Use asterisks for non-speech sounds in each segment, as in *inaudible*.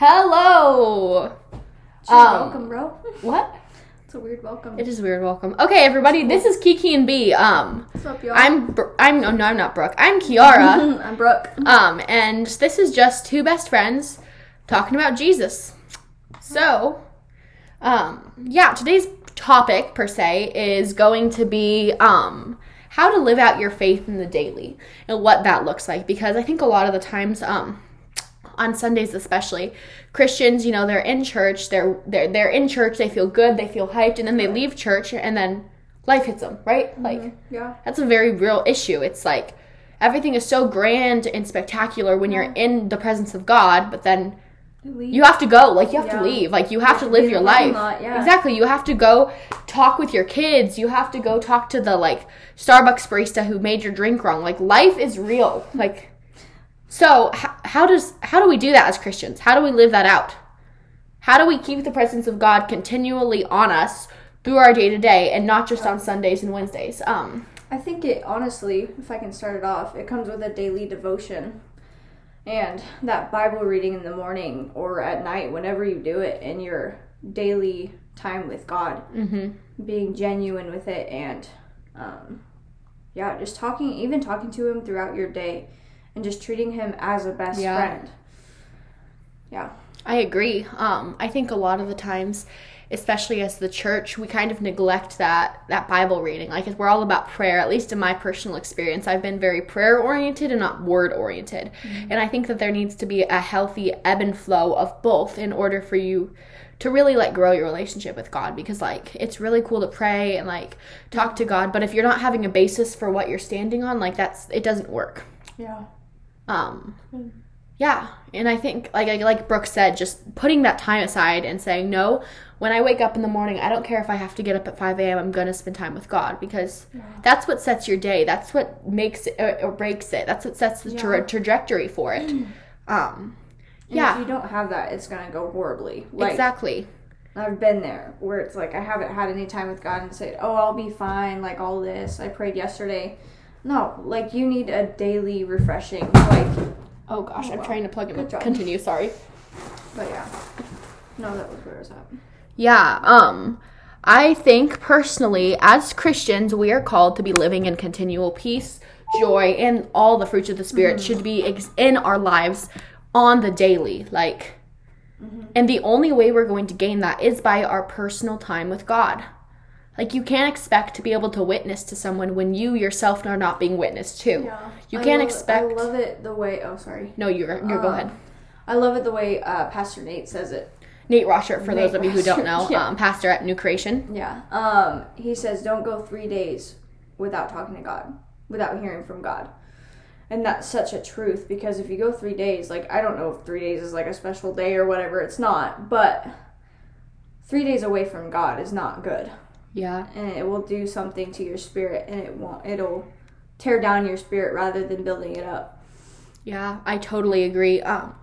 Hello. It's Um, welcome, bro. What? It's a weird welcome. It is a weird. Welcome. Okay, everybody. This is Kiki and Bee. Um, What's up, y'all? I'm Br- I'm no, no I'm not Brooke. I'm Kiara. *laughs* I'm Brooke. um, and this is just two best friends talking about Jesus. So, um, yeah, today's topic per se is going to be um how to live out your faith in the daily and what that looks like because I think a lot of the times um on Sundays especially Christians you know they're in church they're they're they're in church they feel good they feel hyped and then they leave church and then life hits them right mm-hmm. like Yeah. that's a very real issue. It's like everything is so grand and spectacular when you're in the presence of God, but then Leave. you have to go. Like you have Yeah. to leave. Like you have to to live your life. lot, yeah. Exactly. You have to go talk with your kids. You have to go talk to the like Starbucks barista who made your drink wrong. Like life is real. Like so how does how do we do that as Christians? How do we live that out? How do we keep the presence of God continually on us through our day to day and not just on Sundays and Wednesdays? Um I think it honestly, if I can start it off, it comes with a daily devotion. And that Bible reading in the morning or at night, whenever you do it, in your daily time with God, mhm. being genuine with it, and um, yeah, just talking, even talking to Him throughout your day, and just treating Him as a best Yeah. friend. Yeah. I agree. Um, I think a lot of the times, especially as the church, we kind of neglect that that Bible reading. Like we're all about prayer. At least in my personal experience, I've been very prayer oriented and not word oriented. And I think that there needs to be a healthy ebb and flow of both in order for you to really like grow your relationship with God. Because like it's really cool to pray and like talk to God, but if you're not having a basis for what you're standing on, like that's it doesn't work. Yeah. Um, yeah, and I think like like- Brooke said, just putting that time aside and saying no. When I wake up in the morning, I don't care if I have to get up at five a.m. I'm gonna spend time with God because that's what sets your day. That's what makes it or, or breaks it. That's what sets the tra- trajectory for it. Um, And yeah, If you don't have that, it's gonna go horribly. Like, exactly. I've been there where it's like I haven't had any time with God and said, "Oh, I'll be fine." Like all this, I prayed yesterday. No, like you need a daily refreshing. Like, Oh gosh, Oh, I'm wow. trying to plug in. Good job. Continue. Sorry. but yeah, no, that was where I was at. Yeah, um I think personally as Christians we are called to be living in continual peace, joy, and all the fruits of the spirit should be ex- in our lives on the daily. Like and the only way we're going to gain that is by our personal time with God. Like you can't expect to be able to witness to someone when you yourself are not being witnessed to. You I can't love- expect I love it the way. Oh, sorry. No, you're you're go Um, ahead. I love it the way uh, Pastor Nate says it. Nate Rosher, for those Nate of you who don't know, *laughs* yeah. um, pastor at New Creation. Yeah. Um, he says, "Don't go three days without talking to God, without hearing from God." And that's such a truth because if you go three days, like I don't know if three days is like a special day or whatever, it's not, but three days away from God is not good. Yeah. And it will do something to your spirit and it won't it'll tear down your spirit rather than building it up. Yeah, I totally agree. Um,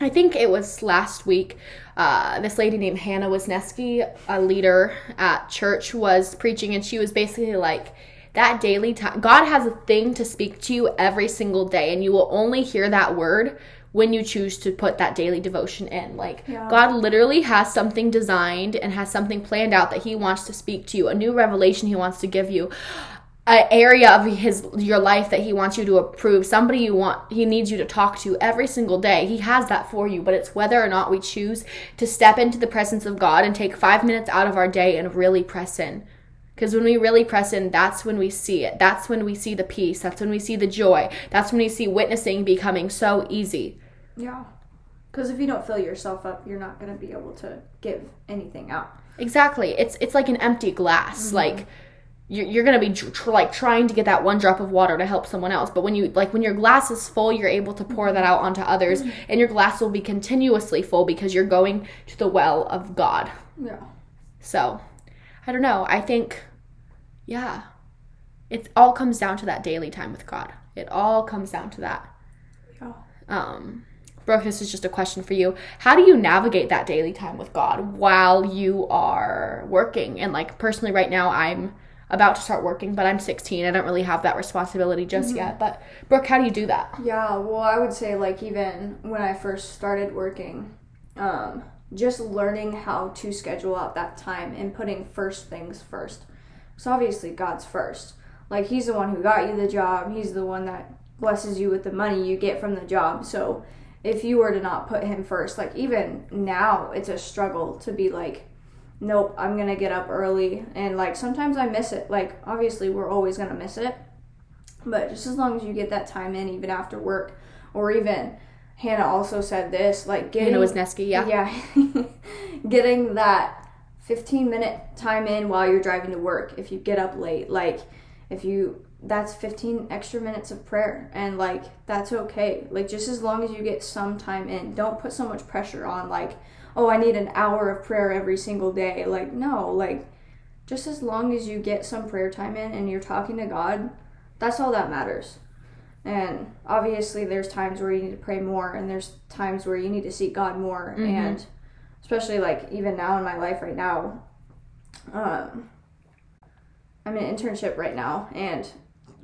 I think it was last week. Uh, this lady named Hannah Wisniewski, a leader at church, was preaching, and she was basically like, "That daily time, God has a thing to speak to you every single day, and you will only hear that word when you choose to put that daily devotion in. Like, Yeah. God literally has something designed and has something planned out that He wants to speak to you, a new revelation He wants to give you." an area of his your life that he wants you to approve somebody you want he needs you to talk to every single day he has that for you but it's whether or not we choose to step into the presence of god and take five minutes out of our day and really press in because when we really press in that's when we see it that's when we see the peace that's when we see the joy that's when we see witnessing becoming so easy Yeah. Cuz if you don't fill yourself up, you're not going to be able to give anything out. Exactly. It's it's like an empty glass. Mm-hmm. Like you're, you're gonna be tr- tr- like trying to get that one drop of water to help someone else. But when you like when your glass is full, you're able to pour that mm-hmm. out onto others, mm-hmm. and your glass will be continuously full because you're going to the well of God. Yeah. So, I don't know. I think, yeah, it all comes down to that daily time with God. It all comes down to that. Yeah. Um, Brooke, this is just a question for you. How do you navigate that daily time with God while you are working? And like personally, right now, I'm about to start working, but I'm 16. I don't really have that responsibility just yet. But Brooke, how do you do that? Yeah, well, I would say like even when I first started working, um, just learning how to schedule out that time and putting first things first. So obviously God's first. Like he's the one who got you the job. He's the one that blesses you with the money you get from the job. So if you were to not put him first, like even now it's a struggle to be like nope, I'm to get up early and like sometimes I miss it. Like obviously we're always to miss it. But just as long as you get that time in even after work or even Hannah also said this, like getting Hannah Wisniewski, yeah. Yeah. *laughs* getting that 15 minute time in while you're driving to work if you get up late. Like if you that's 15 extra minutes of prayer and like that's okay. Like just as long as you get some time in. Don't put so much pressure on like, "Oh, I need an hour of prayer every single day." Like no, like just as long as you get some prayer time in and you're talking to God, that's all that matters. And obviously, there's times where you need to pray more, and there's times where you need to seek God more. Mhm. And especially like even now in my life right now, um, I'm in an internship right now, and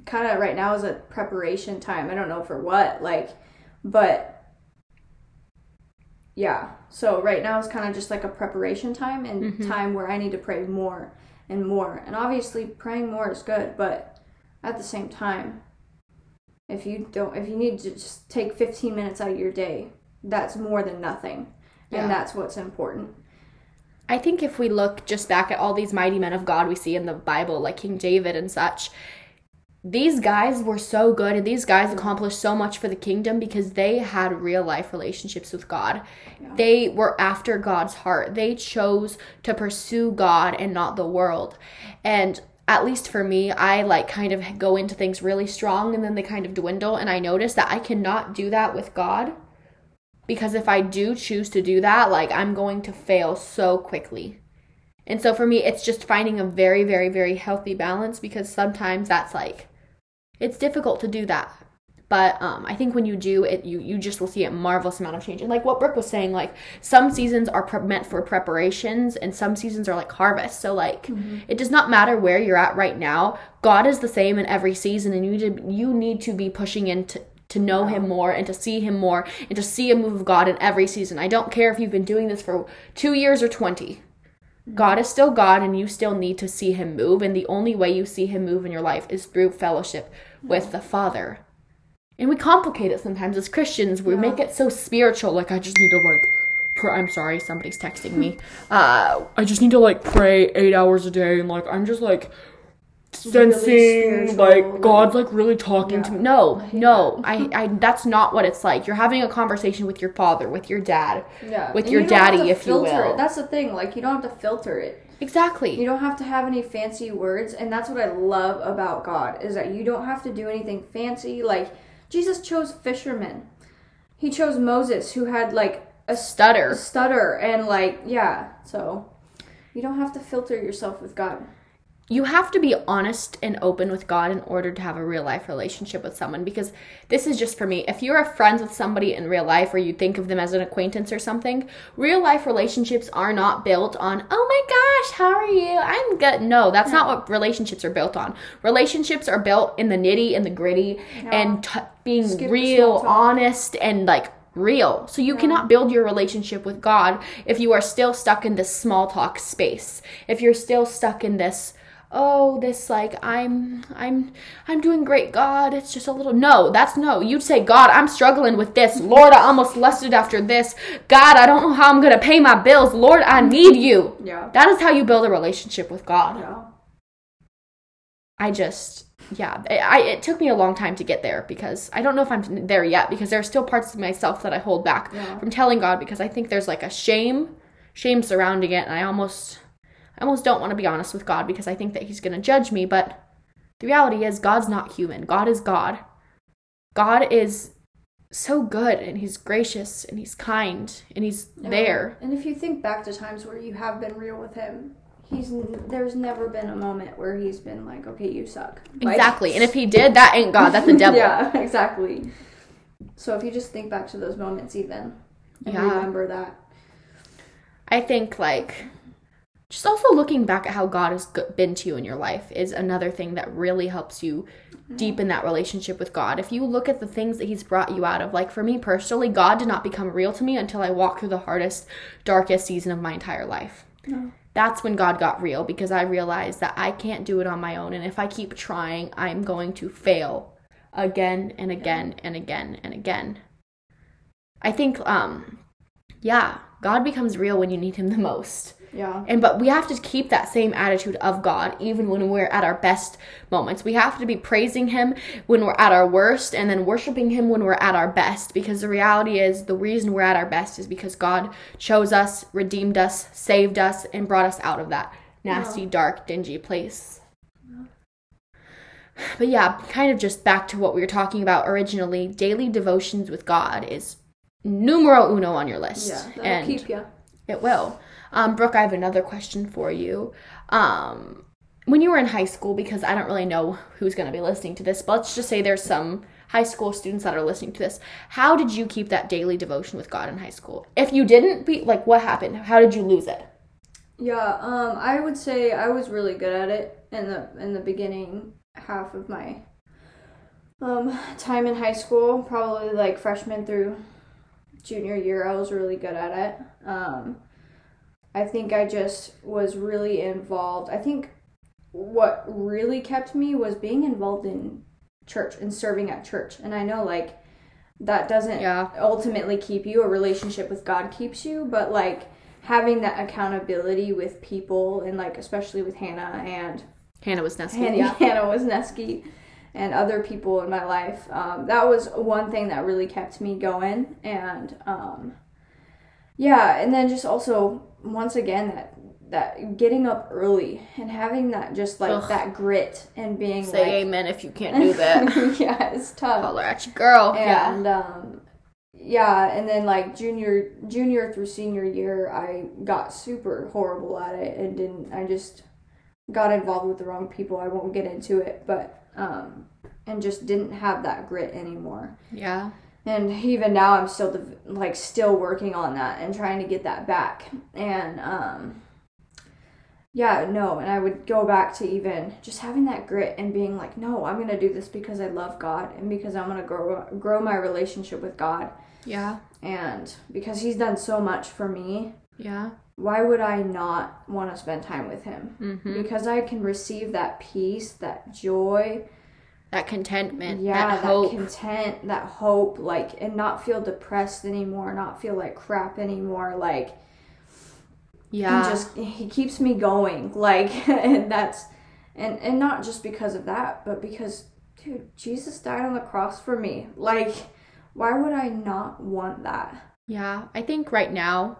kind of right now is a preparation time. I don't know for what, like, but yeah. So right now is kind of just like a preparation time and Mhm. time where I need to pray more and more. And obviously, praying more is good, but at the same time, if you don't, if you need to just take 15 minutes out of your day, that's more than nothing. Yeah. And that's what's important. I think if we look just back at all these mighty men of God we see in the Bible, like King David and such, these guys were so good and these guys accomplished so much for the kingdom because they had real life relationships with God. Yeah. They were after God's heart. They chose to pursue God and not the world. And at least for me, I like kind of go into things really strong and then they kind of dwindle. And I notice that I cannot do that with God because if I do choose to do that, like I'm going to fail so quickly. And so for me, it's just finding a very, very, very healthy balance because sometimes that's like, it's difficult to do that. But um, I think when you do it, you you just will see a marvelous amount of change. And like what Brooke was saying, like some seasons are pre- meant for preparations, and some seasons are like harvest. So like it does not matter where you're at right now. God is the same in every season, and you to you need to be pushing into to know Him more and to see Him more and to see a move of God in every season. I don't care if you've been doing this for two years or twenty. God is still God, and you still need to see Him move. And the only way you see Him move in your life is through fellowship with the Father. And we complicate it sometimes as Christians. We Yeah. make it so spiritual. Like I just need to like. Pray. I'm sorry, somebody's texting me. *laughs* Uh, I just need to like pray eight hours a day, and like I'm just like sensing spiritual, like God's like really talking to me. No, no, I, I. That's not what it's like. You're having a conversation with your father, with your dad. Yeah. With And your you daddy, if you filter will. It. That's the thing. Like you don't have to filter it. Exactly. You don't have to have any fancy words, and that's what I love about God is that you don't have to do anything fancy. Like Jesus chose fishermen. He chose Moses, who had like a Stutter. stutter, and like yeah. So you don't have to filter yourself with God. You have to be honest and open with God in order to have a real life relationship with someone because this is just for me. If you're friends with somebody in real life or you think of them as an acquaintance or something, real life relationships are not built on, oh my gosh, how are you? I'm good. No, that's not what relationships are built on. Relationships are built in the nitty and the gritty and t- being Skip real, honest, and like real. So you cannot build your relationship with God if you are still stuck in this small talk space. If you're still stuck in this oh this like i'm i'm i'm doing great god. It's just a little no that's no. You'd say god i'm struggling with this. Lord i almost lusted after this. God i don't know how i'm gonna pay my bills. Lord i need you. Yeah. that is how you build a relationship with god. Yeah. i just yeah I, I it took me a long time to get there because i don't know if i'm there yet because there are still parts of myself that i hold back Yeah. from telling god because i think there's like a shame shame surrounding it and i almost i almost don't want to be honest with god because i think that he's going to judge me but the reality is god's not human god is god god is so good and he's gracious and he's kind and he's Yeah. there And if you think back to times where you have been real with him, he's there's never been a moment where he's been like, "Okay, you suck." Like- exactly and if he did that ain't god that's the *laughs* devil yeah, exactly. So if you just think back to those moments, even and Yeah. remember that. I think like just also looking back at how God has been to you in your life is another thing that really helps you deepen that relationship with God. If you look at the things that He's brought you out of, like for me personally, God did not become real to me until I walked through the hardest, darkest season of my entire life. No. That's when God got real because I realized that I can't do it on my own. And if I keep trying, I'm going to fail again and again and again and again. I think, um, yeah, God becomes real when you need Him the most. Yeah. And but we have to keep that same attitude of God even when we're at our best moments. We have to be praising him when we're at our worst and then worshiping him when we're at our best because the reality is the reason we're at our best is because God chose us, redeemed us, saved us and brought us out of that nasty, dark, dingy place. But yeah, kind of just back to what we were talking about originally, daily devotions with God is numero uno on your list. Yeah. And keep you. it will. Um, Brooke, I have another question for you. Um, when you were in high school, because I don't really know who's going to be listening to this, but let's just say there's some high school students that are listening to this. How did you keep that daily devotion with God in high school? If you didn't, be like, what happened? How did you lose it? Yeah, um, I would say I was really good at it in the in the beginning half of my um, time in high school. Probably like freshman through junior year, I was really good at it. Um, I think I just was really involved. I think what really kept me was being involved in church and serving at church. And I know like that doesn't Yeah. ultimately keep you. A relationship with God keeps you, but like having that accountability with people and like especially with Hannah and Hannah Wisniewski. Hannah, yeah. *laughs* Hannah and other people in my life. Um, that was one thing that really kept me going. And um, yeah, and then just also once again that that getting up early and having that just like Ugh. that grit and being Say like amen if you can't do that. *laughs* yeah, it's tough. Holler at your girl. yeah. And um yeah, and then like junior junior through senior year I got super horrible at it and didn't I just got involved with the wrong people. I won't get into it, but um and just didn't have that grit anymore. Yeah. And even now I'm still like still working on that and trying to get that back. And um yeah, no, and I would go back to even just having that grit and being like, no, I'm to do this because I love God and because I'm to grow grow my relationship with God Yeah. and because he's done so much for me. Yeah. Why would I not want to spend time with him? Mm-hmm. Because I can receive that peace, that joy, That contentment. yeah, that that, hope. content, that hope, like, and not feel depressed anymore, not feel like crap anymore, like, yeah. and just he keeps me going, *laughs* like, and that's, and and not just because of that, but because, dude, Jesus died on the cross for me, like, why would I not want that? Yeah, I think right now,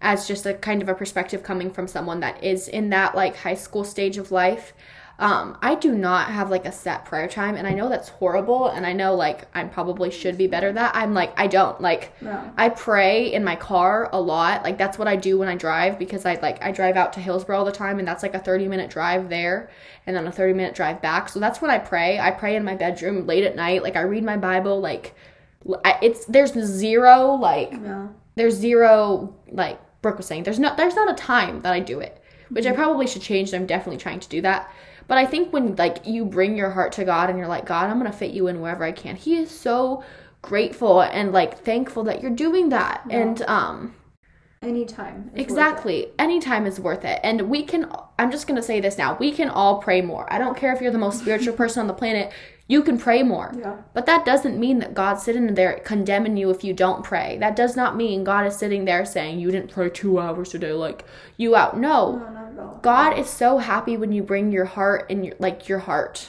as just a kind of a perspective coming from someone that is in that like high school stage of life, um, I do not have like a set prayer time, and I know that's horrible, and I know like I probably should be better that. I'm like I don't like No. I pray in my car a lot. Like that's what I do when I drive because I like I drive out to Hillsborough all the time and that's like a 30 minute drive there and then a 30 minute drive back. So that's when I pray. I pray in my bedroom late at night. Like I read my Bible like I- it's there's zero like No. there's zero like Brooke was saying there's no there's not a time that I do it which I probably should change and I'm definitely trying to do that but I think when like you bring your heart to God and you're like God I'm gonna fit you in wherever I can he is so grateful and like thankful that you're doing that and um Anytime. is worth it. Exactly. Anytime is worth it. And we can, I'm just going to say this now. We can all pray more. I don't care if you're the most spiritual *laughs* person on the planet, you can pray more. Yeah. But that doesn't mean that God's sitting there condemning you if you don't pray. That does not mean God is sitting there saying you didn't pray two hours today, like you out. No. No, not at all. God is so happy when you bring your heart and your, like your heart.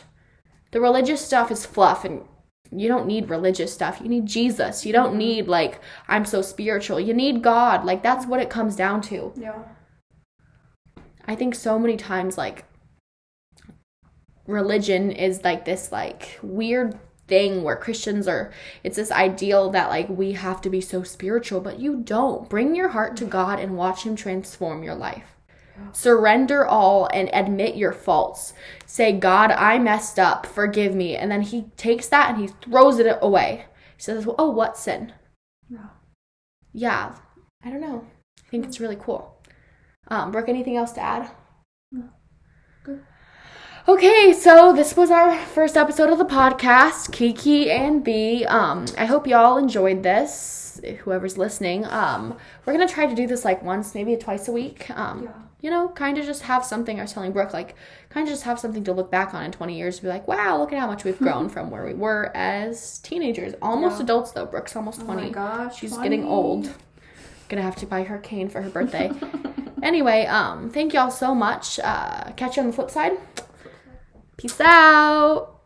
The religious stuff is fluff and you don't need religious stuff. You need Jesus. You don't mm-hmm. need like I'm so spiritual. You need God. Like that's what it comes down to. Yeah. I think so many times like religion is like this like weird thing where Christians are it's this ideal that like we have to be so spiritual, but you don't. Bring your heart to God and watch him transform your life. Surrender all and admit your faults. Say, God, I messed up. Forgive me. And then he takes that and he throws it away. He says, Oh, what sin? Yeah. Yeah. I don't know. I think it's really cool. Um, Brooke, anything else to add? Okay, so this was our first episode of the podcast, Kiki and Bee. Um, I hope y'all enjoyed this. Whoever's listening, um, we're gonna try to do this like once, maybe twice a week. Um, Yeah. you know, kind of just have something. I was telling Brooke, like, kind of just have something to look back on in 20 years, to be like, wow, look at how much we've grown from where we were as teenagers, almost Yeah. adults though. Brooke's almost Oh 20. my gosh. She's 20. getting old. Gonna have to buy her cane for her birthday. *laughs* anyway, um, thank y'all so much. Uh, catch you on the flip side. Peace out.